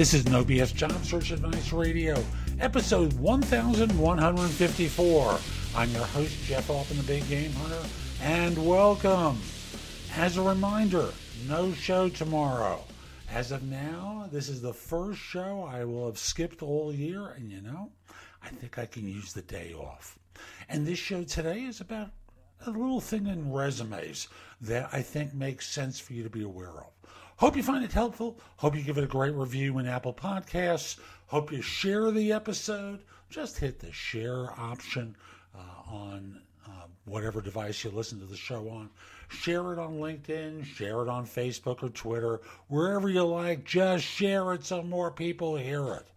This is No BS Job Search Advice Radio, episode 1154. I'm your host, Jeff Altman, the Big Game Hunter, and welcome. As a reminder, no show tomorrow. As of now, this is the first show I will have skipped all year, and you know, I think I can use the day off. And this show today is about a little thing in resumes that I think makes sense for you to be aware of. Hope you find it helpful. Hope you give it a great review in Apple Podcasts. Hope you share the episode. Just hit the share option uh, on uh, whatever device you listen to the show on. Share it on LinkedIn, share it on Facebook or Twitter, wherever you like. Just share it so more people hear it.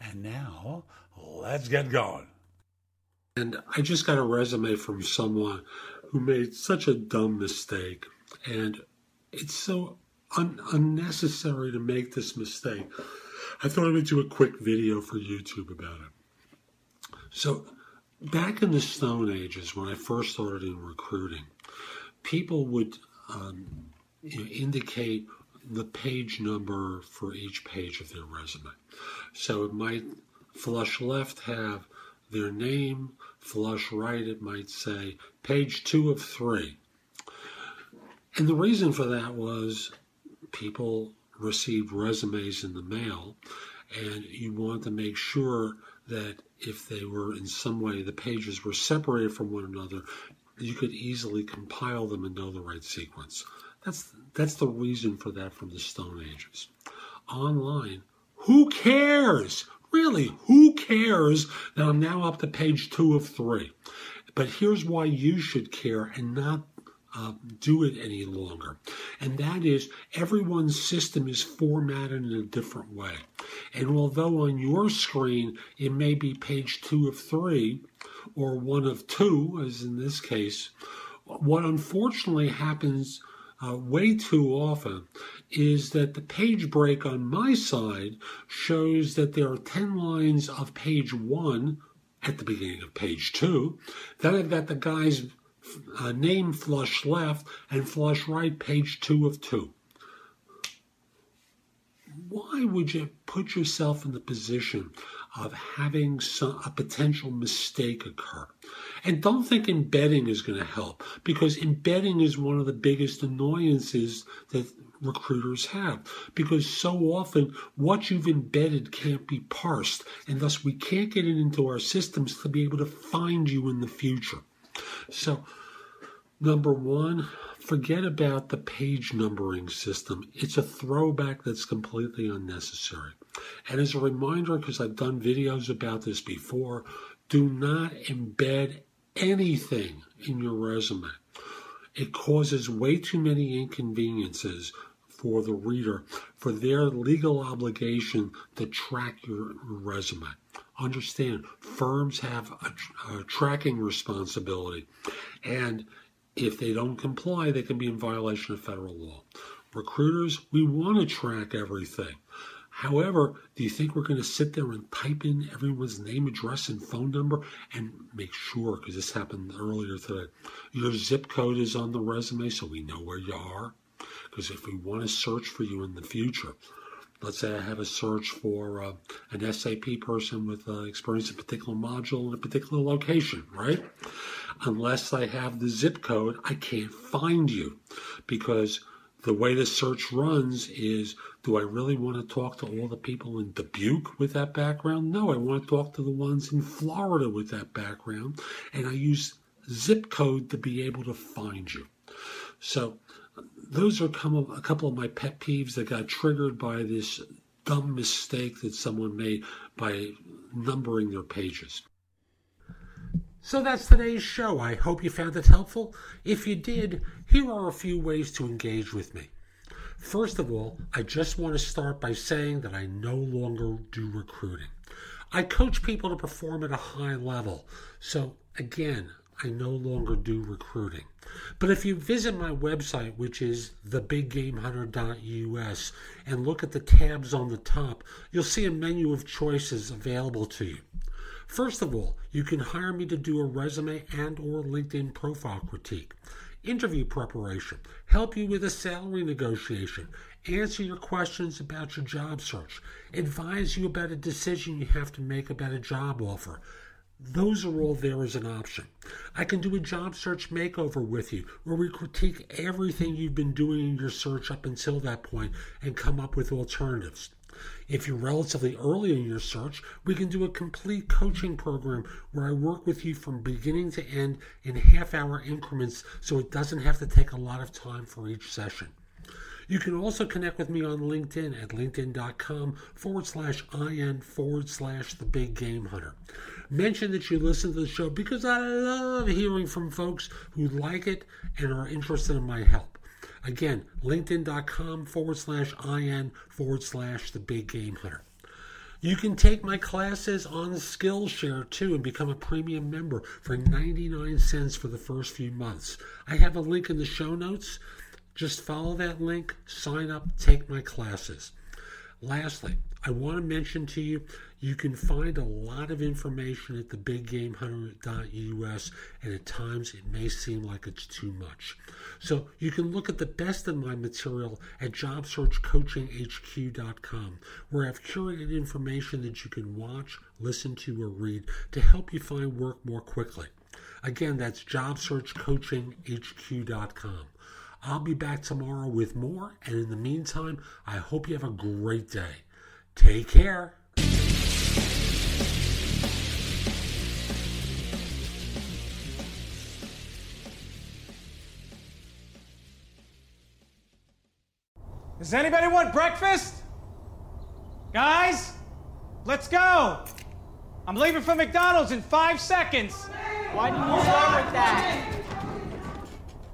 And now, let's get going. And I just got a resume from someone who made such a dumb mistake. And it's so un- unnecessary to make this mistake. I thought I would do a quick video for YouTube about it. So, back in the Stone Ages, when I first started in recruiting, people would um, you know, indicate the page number for each page of their resume. So it might flush left have their name, flush right it might say page two of three. And the reason for that was people receive resumes in the mail, and you want to make sure that if they were in some way, the pages were separated from one another, you could easily compile them and know the right sequence. That's that's the reason for that from the Stone Ages. Online, who cares? Really, who cares that I'm now up to page two of three? But here's why you should care and not uh, do it any longer. And that is everyone's system is formatted in a different way. And although on your screen it may be page two of three or one of two, as in this case, what unfortunately happens uh, way too often is that the page break on my side shows that there are 10 lines of page one at the beginning of page two. Then I've got the guy's uh, name flush left and flush right, page two of two. Why would you put yourself in the position of having some, a potential mistake occur? And don't think embedding is going to help because embedding is one of the biggest annoyances that recruiters have because so often what you've embedded can't be parsed and thus we can't get it into our systems to be able to find you in the future. So, number one, forget about the page numbering system. It's a throwback that's completely unnecessary. And as a reminder, because I've done videos about this before, do not embed anything in your resume. It causes way too many inconveniences for the reader for their legal obligation to track your resume. Understand, firms have a, a tracking responsibility, and if they don't comply, they can be in violation of federal law. Recruiters, we want to track everything. However, do you think we're going to sit there and type in everyone's name, address, and phone number and make sure, because this happened earlier today, your zip code is on the resume so we know where you are? Because if we want to search for you in the future, let's say I have a search for uh, an SAP person with uh, experience in a particular module in a particular location, right? Unless I have the zip code, I can't find you because the way the search runs is do I really want to talk to all the people in Dubuque with that background? No, I want to talk to the ones in Florida with that background. And I use zip code to be able to find you. So those are a couple of my pet peeves that got triggered by this dumb mistake that someone made by numbering their pages. So that's today's show. I hope you found it helpful. If you did, here are a few ways to engage with me. First of all, I just want to start by saying that I no longer do recruiting. I coach people to perform at a high level. So, again, I no longer do recruiting. But if you visit my website, which is thebiggamehunter.us, and look at the tabs on the top, you'll see a menu of choices available to you. First of all, you can hire me to do a resume and or LinkedIn profile critique, interview preparation, help you with a salary negotiation, answer your questions about your job search, advise you about a decision you have to make about a job offer. Those are all there as an option. I can do a job search makeover with you where we critique everything you've been doing in your search up until that point and come up with alternatives. If you're relatively early in your search, we can do a complete coaching program where I work with you from beginning to end in half hour increments so it doesn't have to take a lot of time for each session. You can also connect with me on LinkedIn at linkedin.com forward slash IN forward slash the big game hunter. Mention that you listen to the show because I love hearing from folks who like it and are interested in my help. Again, linkedin.com forward slash IN forward slash the big game hunter. You can take my classes on Skillshare too and become a premium member for 99 cents for the first few months. I have a link in the show notes. Just follow that link, sign up, take my classes. Lastly, I want to mention to you you can find a lot of information at thebiggamehunter.us, and at times it may seem like it's too much. So you can look at the best of my material at jobsearchcoachinghq.com, where I've curated information that you can watch, listen to, or read to help you find work more quickly. Again, that's jobsearchcoachinghq.com. I'll be back tomorrow with more, and in the meantime, I hope you have a great day. Take care. Does anybody want breakfast? Guys, let's go. I'm leaving for McDonald's in five seconds. Why didn't you start with that?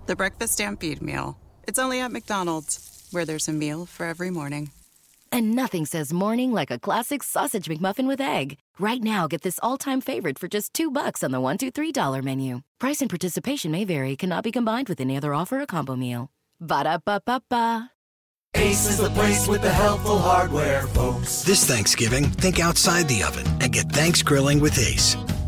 The Breakfast Stampede Meal. It's only at McDonald's, where there's a meal for every morning. And nothing says morning like a classic sausage McMuffin with egg. Right now, get this all-time favorite for just two bucks on the one, two, three dollar menu. Price and participation may vary. Cannot be combined with any other offer or combo meal. Ba da ba ba ba. Ace is the place with the helpful hardware, folks. This Thanksgiving, think outside the oven and get thanks grilling with Ace.